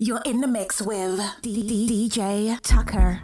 You're in the mix with DJ Tucker.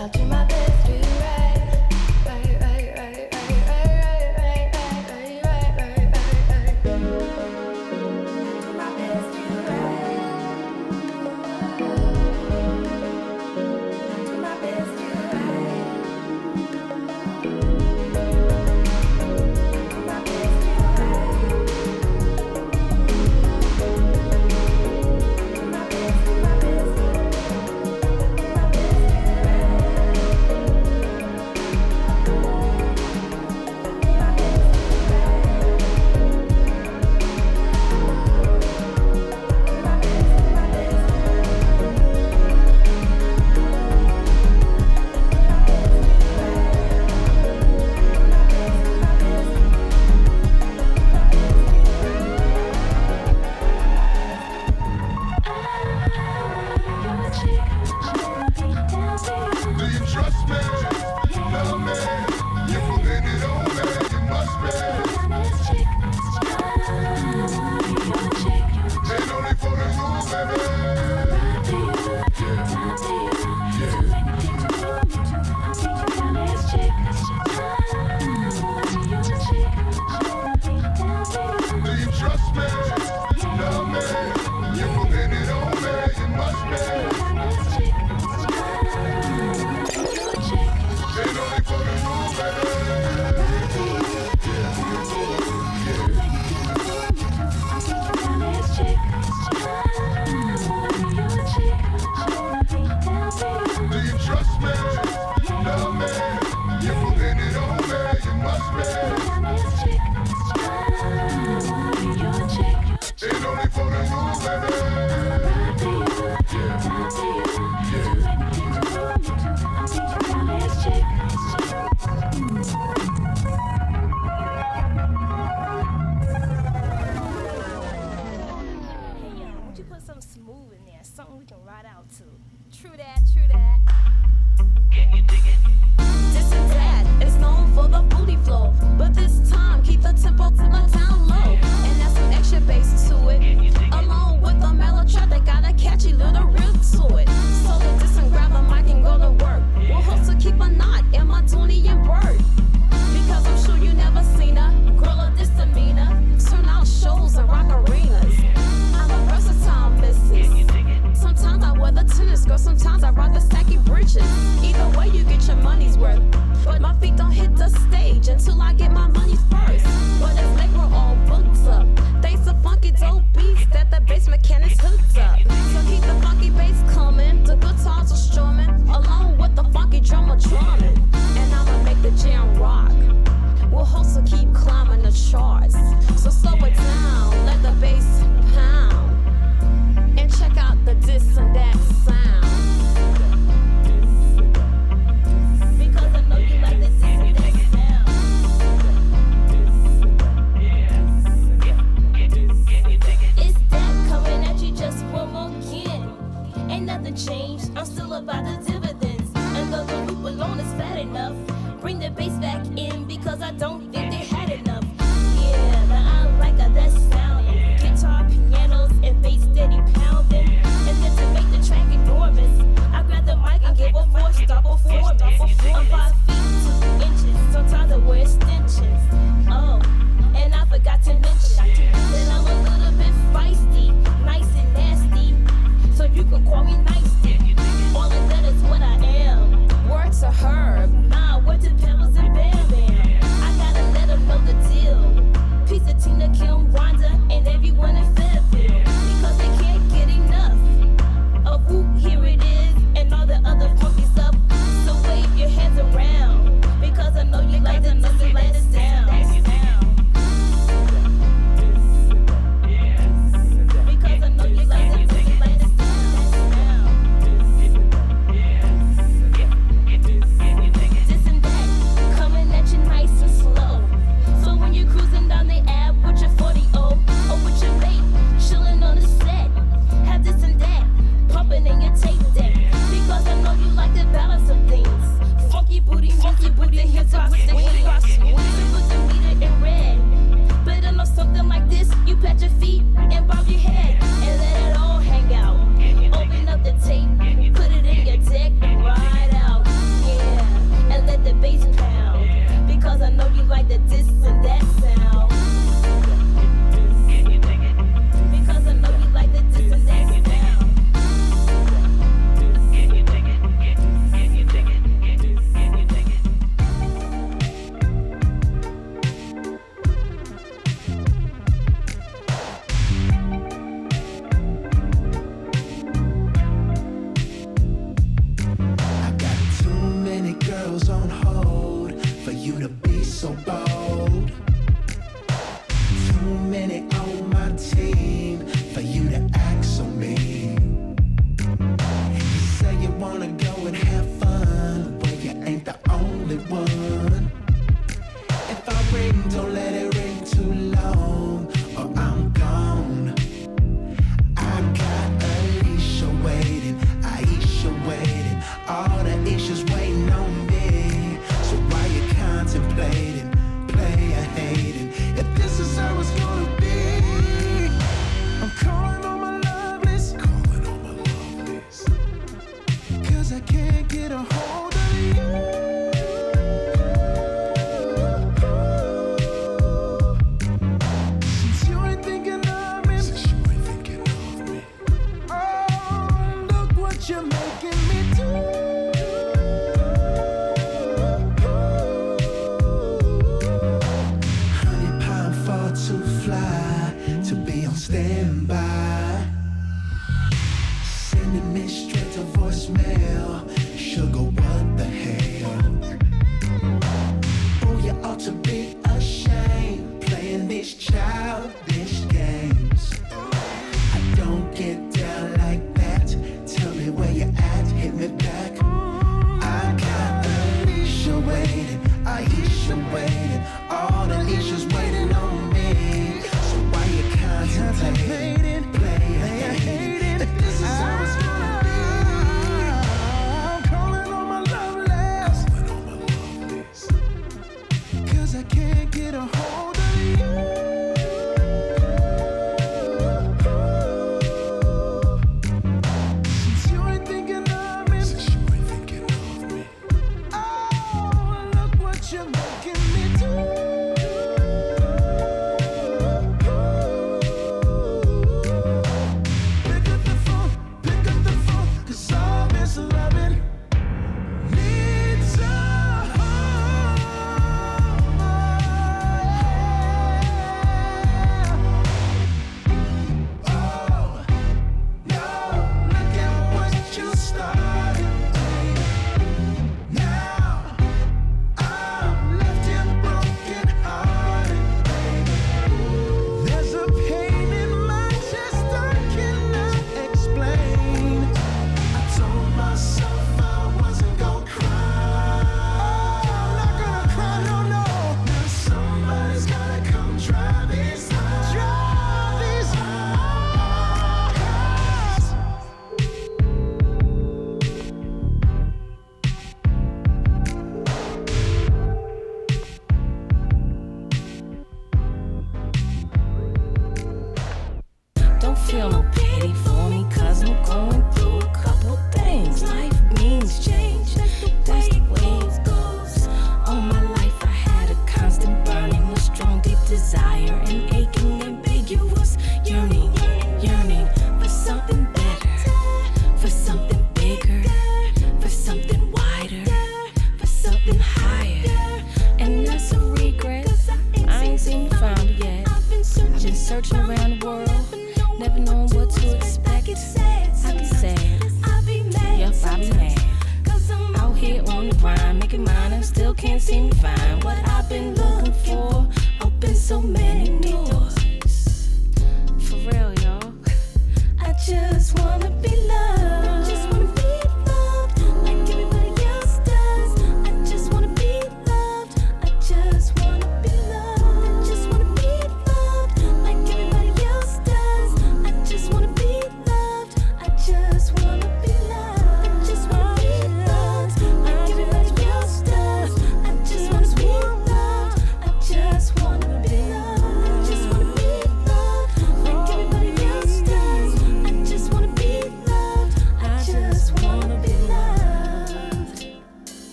I'll do my best.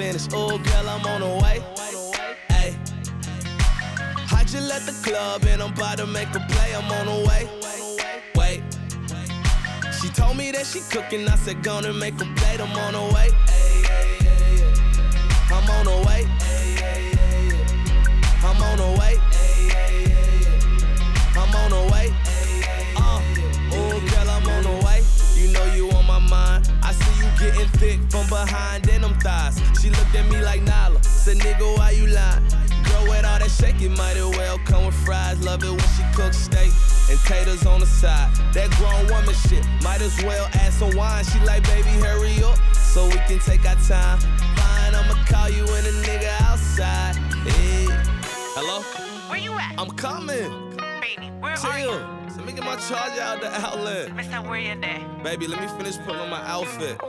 When Oh, girl, I'm on the way. Hey. I just left the club and I'm about to make a play, I'm on the way. Wait. She told me that she cooking, I said gonna make a plate, I'm on the way. Ay, ay, ay, ay. I'm on the way. Ay, ay, ay, ay. I'm on the way. Getting thick from behind and them thighs. She looked at me like Nala. Said, nigga, why you lying? Girl, with all that shake, it might as well come with fries. Love it when she cooks steak and taters on the side. That grown woman shit, might as well add some wine. She like, baby, hurry up so we can take our time. Fine, I'ma call you when a nigga outside. Hey. Hello? Where you at? I'm coming. Baby, where are you? Let me get my charger out the outlet. Mister, where you there? Baby, let me finish putting on my outfit.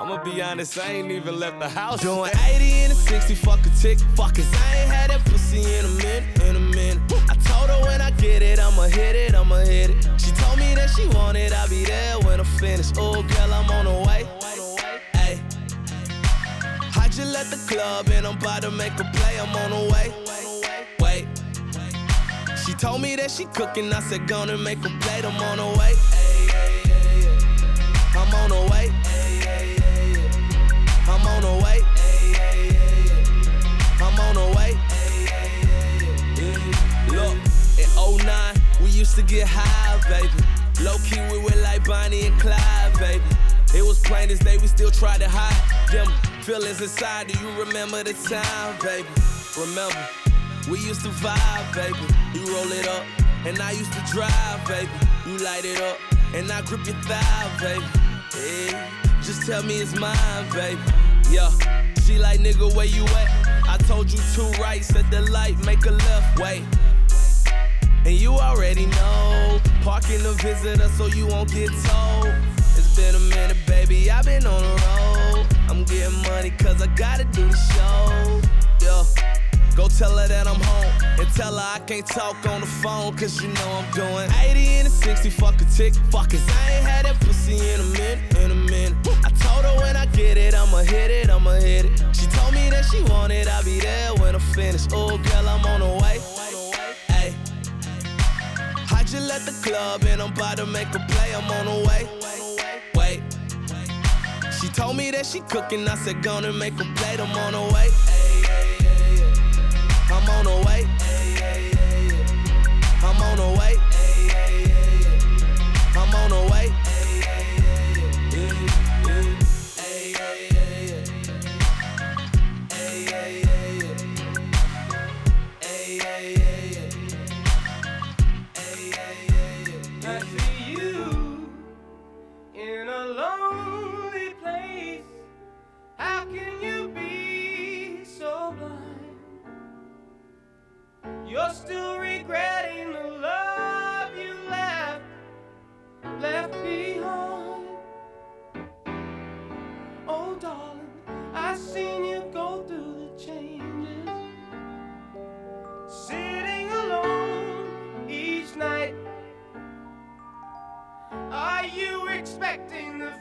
I'ma be honest, I ain't even left the house. Doing 80 in a 60, fuck a tick. Fuck cause I ain't had that pussy in a minute, in a minute. I told her when I get it, I'ma hit it, I'ma hit it. She told me that she want it, I'll be there when I'm finished. Oh, girl, I'm on the way. Ay. I just left the club and I'm about to make a play, I'm on the way. Wait. She told me that she cooking, I said gonna make a plate, I'm on the way. Ay, ay, ay, ay. I'm on the way. On the way. Ay, ay, ay, ay. I'm on the way. Ay, ay, ay, ay. Look, in 09, we used to get high, baby. Low key, we were like Bonnie and Clyde, baby. It was plain as day, we still tried to hide them feelings inside. Do you remember the time, baby? Remember, we used to vibe, baby. You roll it up, and I used to drive, baby. You light it up, and I grip your thigh, baby. Hey, just tell me it's mine, baby. Yeah, she like nigga, where you at? I told you two rights at the light, make a left, wait. And you already know, parking the visitor so you won't get told. It's been a minute, baby, I've been on the road. I'm getting money cause I gotta do the show. Yeah. Go tell her that I'm home and tell her I can't talk on the phone cause you know I'm doing 80 and a 60, fuck a tick. Fuck I ain't had that pussy in a minute, in a minute. Told her when I get it, I'ma hit it, I'ma hit it. She told me that she wanted, I'll be there when I'm finished. Oh, girl, I'm on the way. Ay. I just left the club and I'm about to make a play, I'm on the way. Wait. She told me that she cooking, I said, gonna make a plate, I'm on the way. I'm on the way. I'm on the way. darling, I seen you go through the changes. Sitting alone each night. Are you expecting the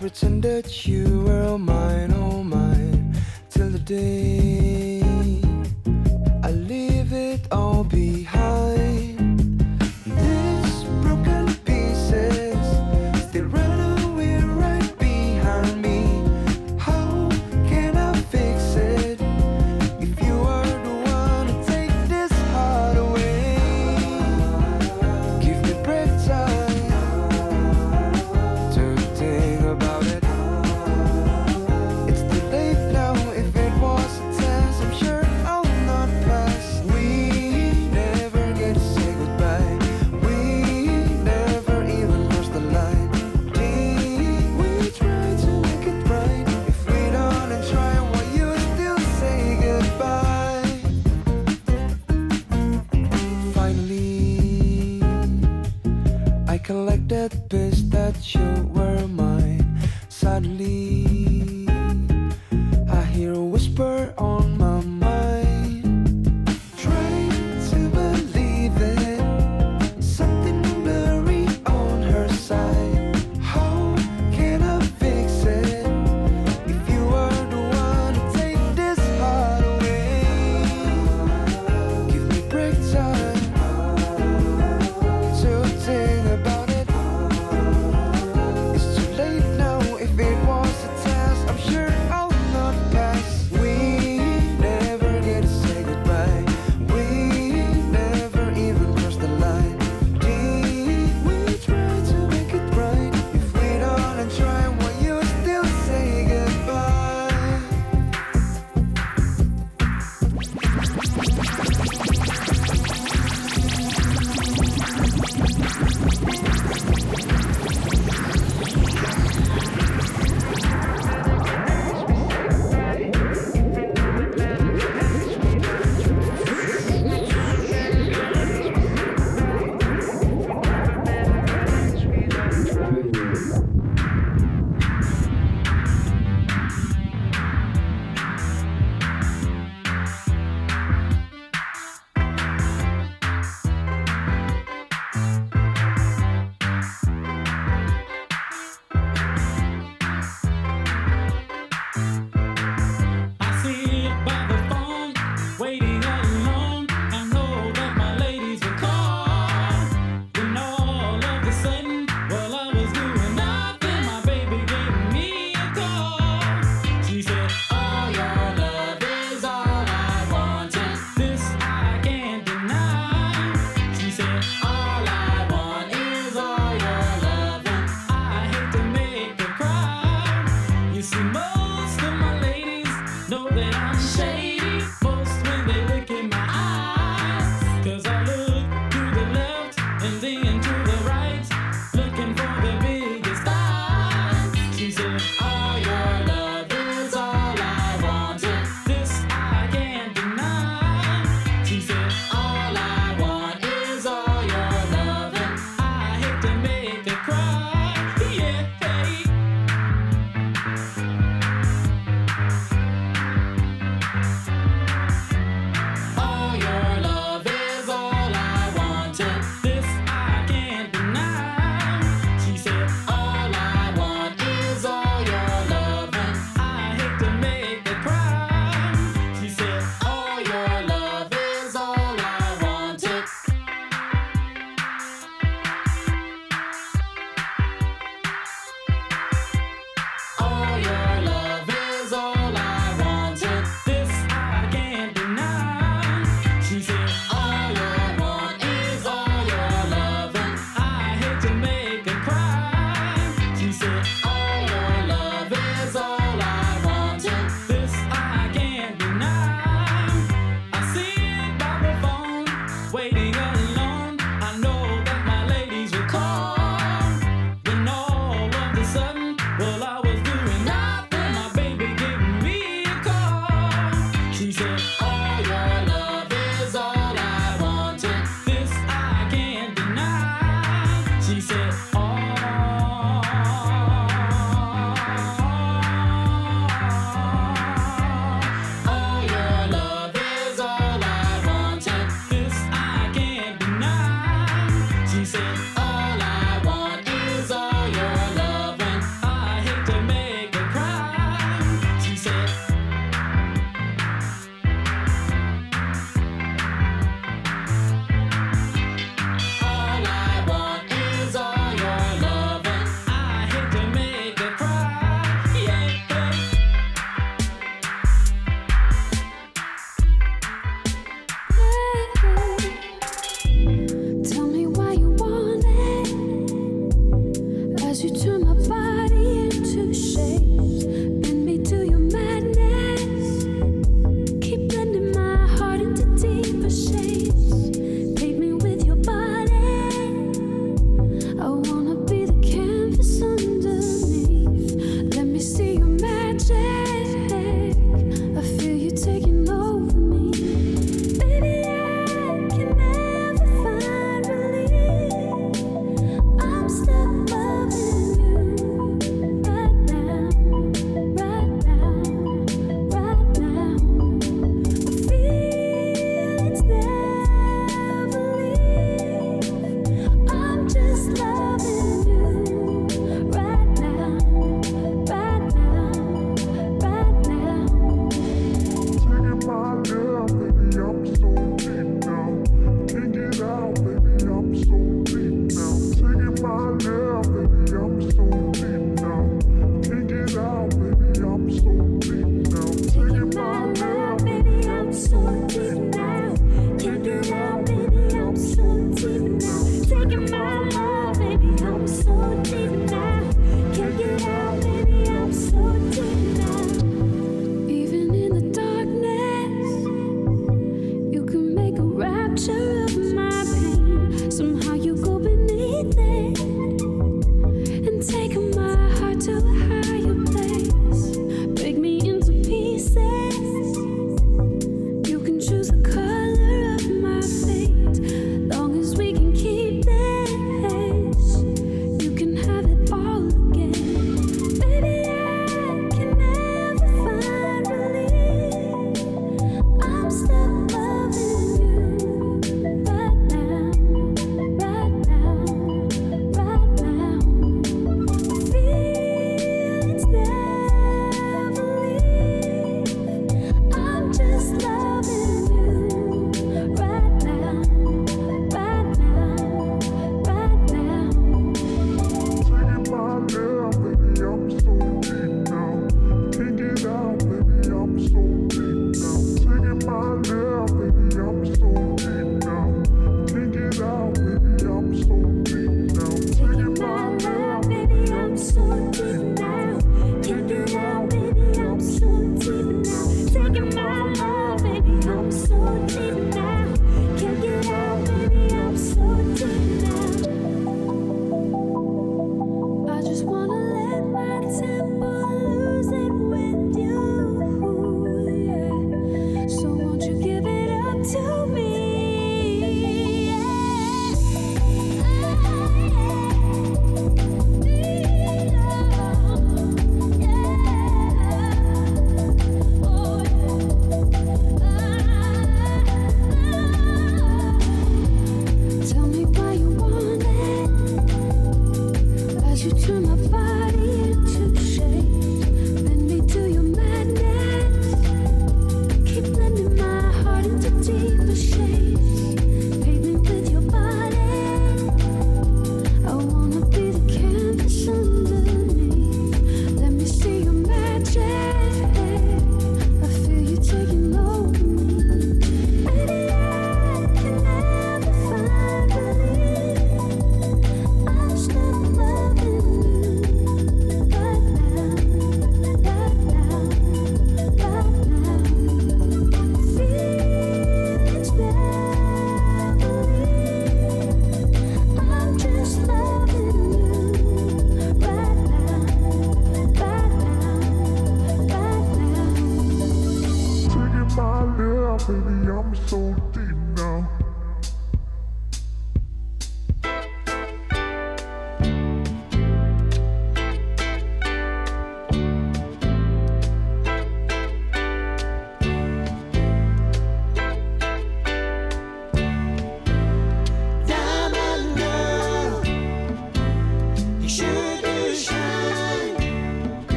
pretend that you were all mine, all mine, till the day. dancing.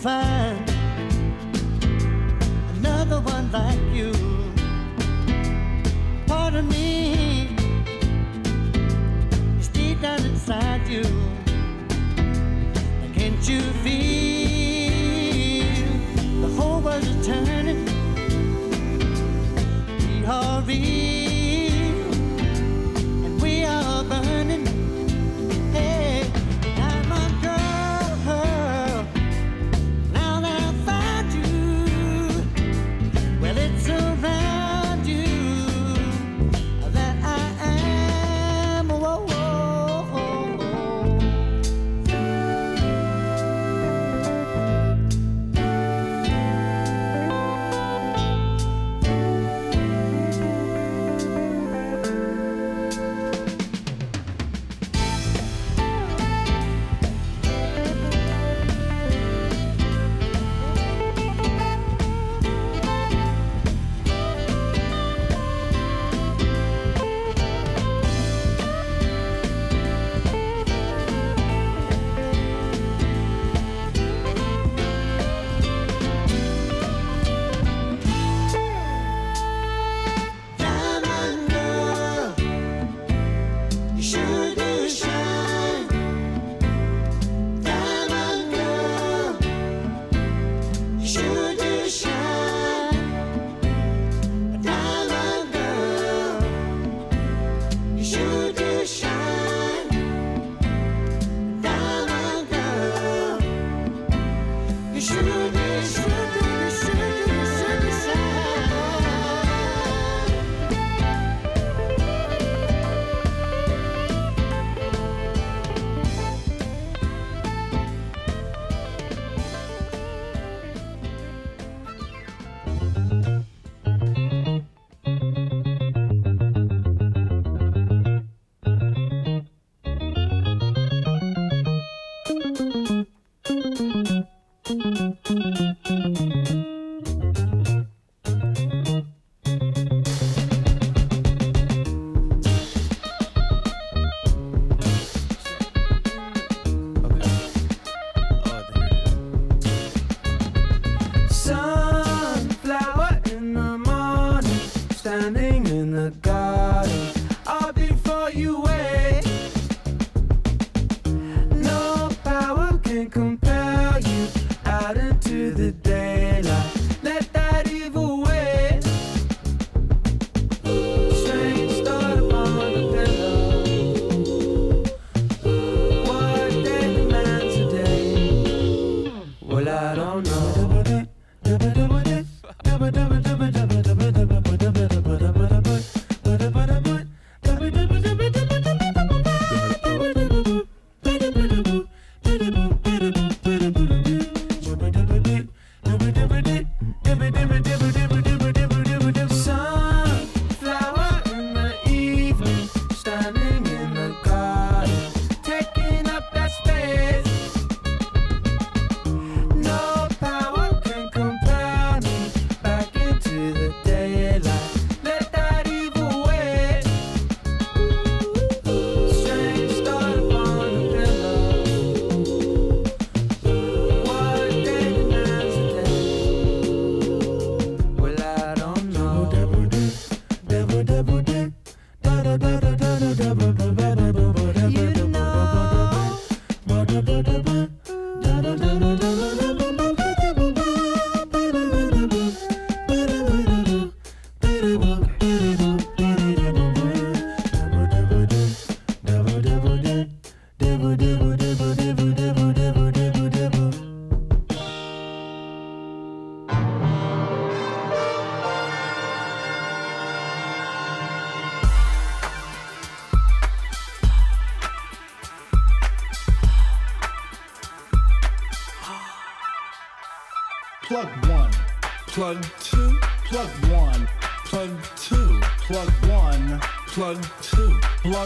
find another one like you. Part of me is deep down inside you. Now can't you feel the whole world is turning? We are real.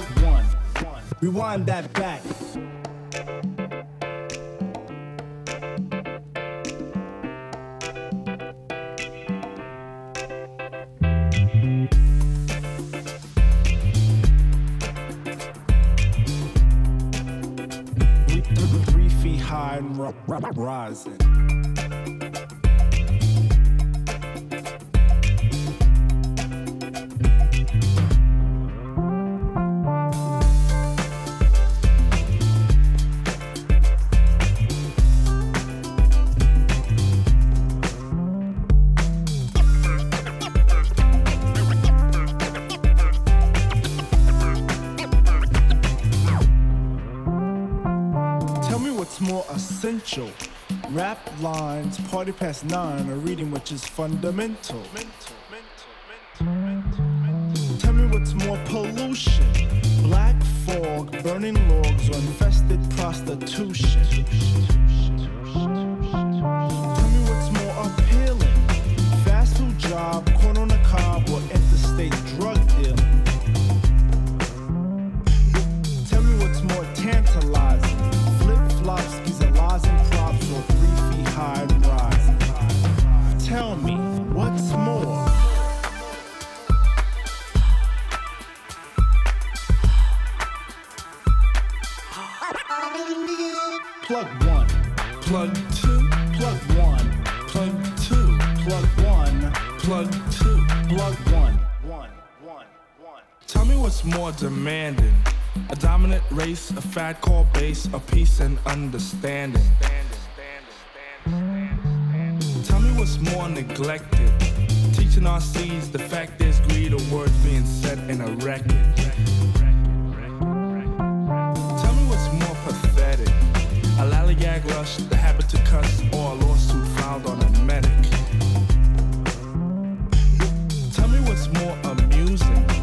Plug one. Rewind that back. Essential. Rap lines, party past nine, a reading which is fundamental. Tell me what's more pollution. Black fog, burning logs, or infested prostitution. More demanding. A dominant race, a fat called base, a peace and understanding. Tell me what's more neglected. Teaching our seeds the fact there's greed or words being said in a record. Tell me what's more pathetic. A lollygag rush, the habit to cuss, or a lawsuit filed on a medic. Tell me what's more amusing.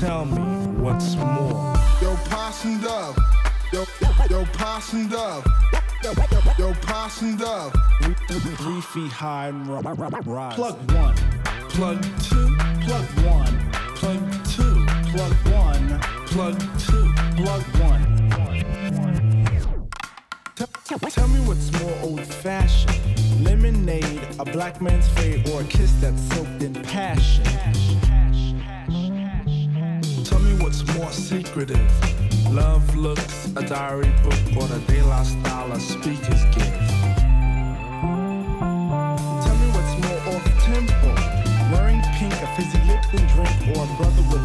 Tell me what's more. Yo, Possum Dove. Yo, yo, Possum Dove. Yo, Possum Dove. Three feet high and ri- ri- ri- rise. Plug one. Plug two, Plug one. plug two, Plug one. plug two. Plug one. Tell, tell me what's more old fashioned. Lemonade, a black man's fate, or a kiss that's soaked in passion. What's more secretive. Love looks, a diary book, or the De La of speakers give. Tell me what's more off tempo. Wearing pink, a fizzy liquid drink, or a brother with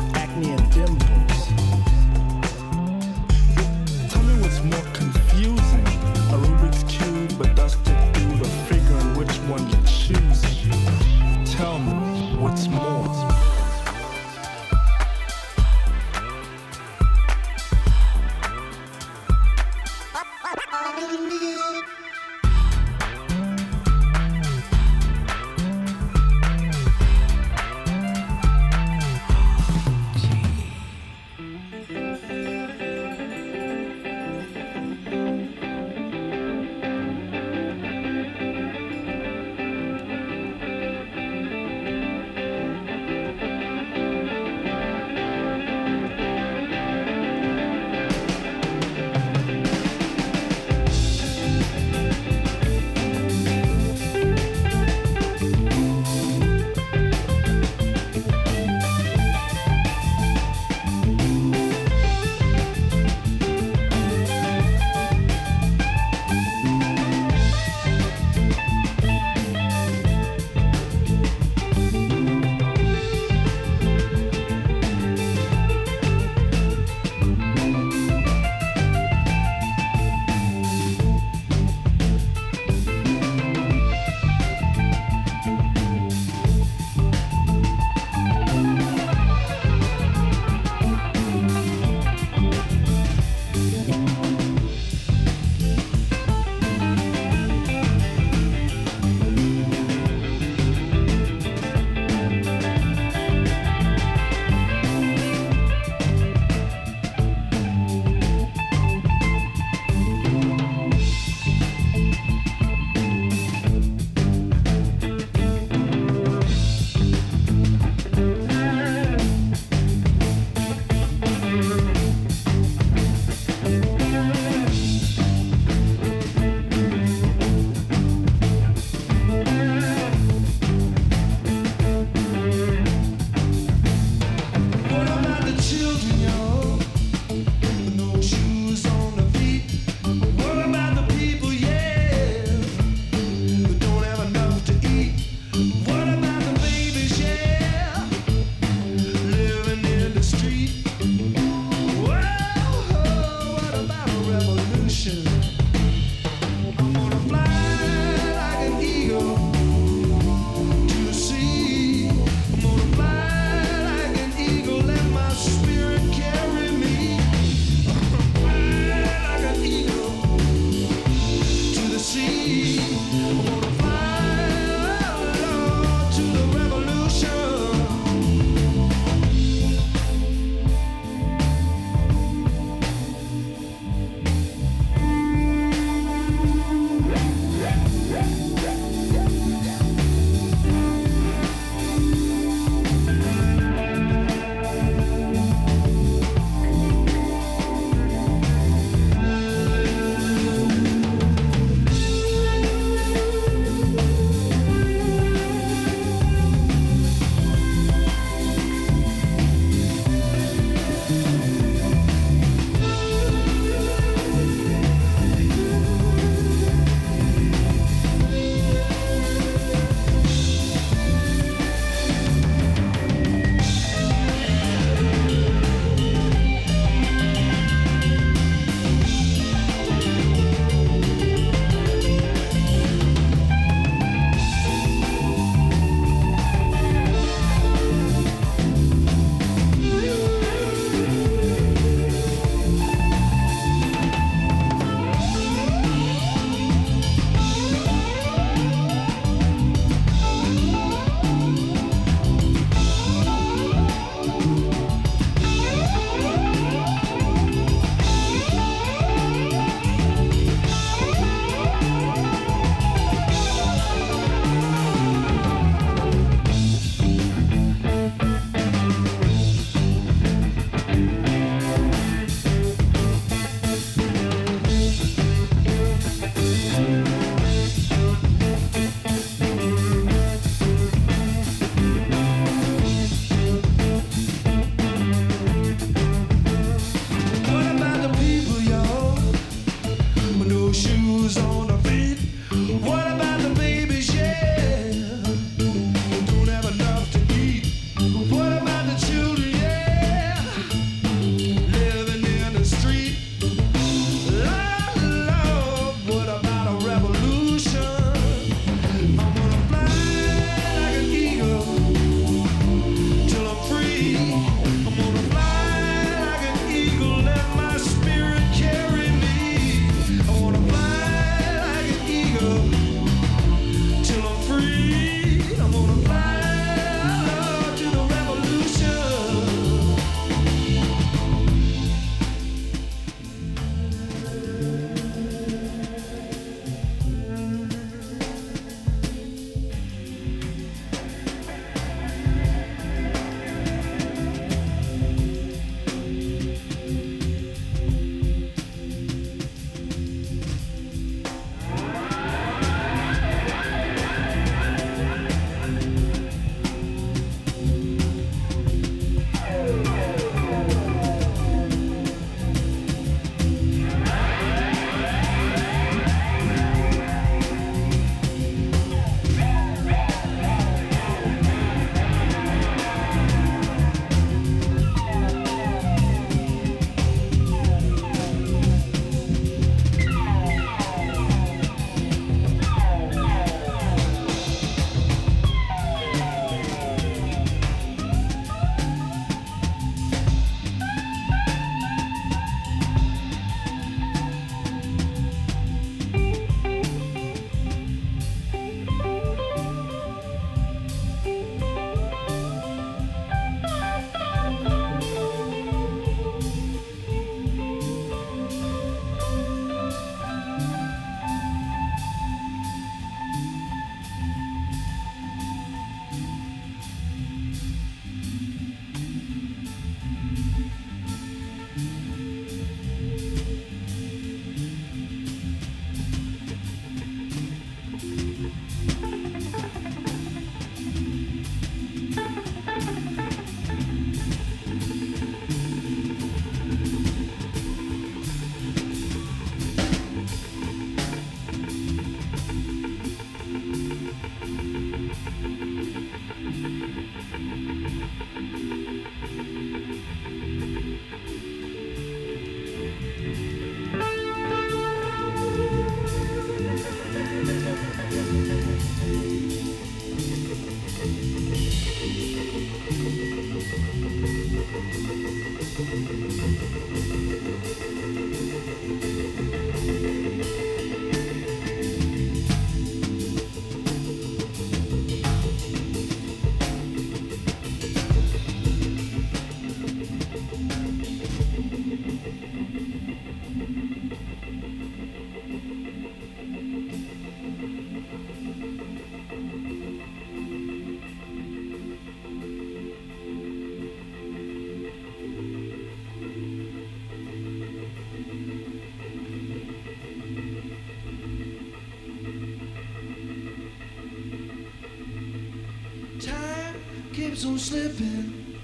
keeps on slipping,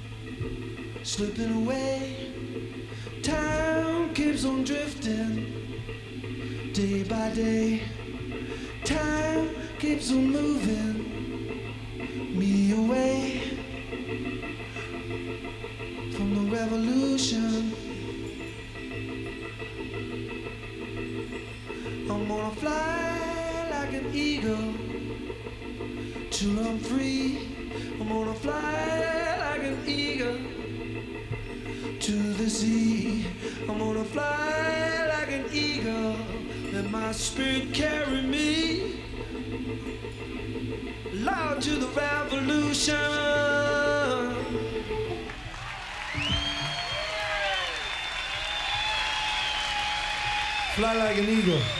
slipping away. Time keeps on drifting, day by day. Time keeps on moving Fly like an eagle.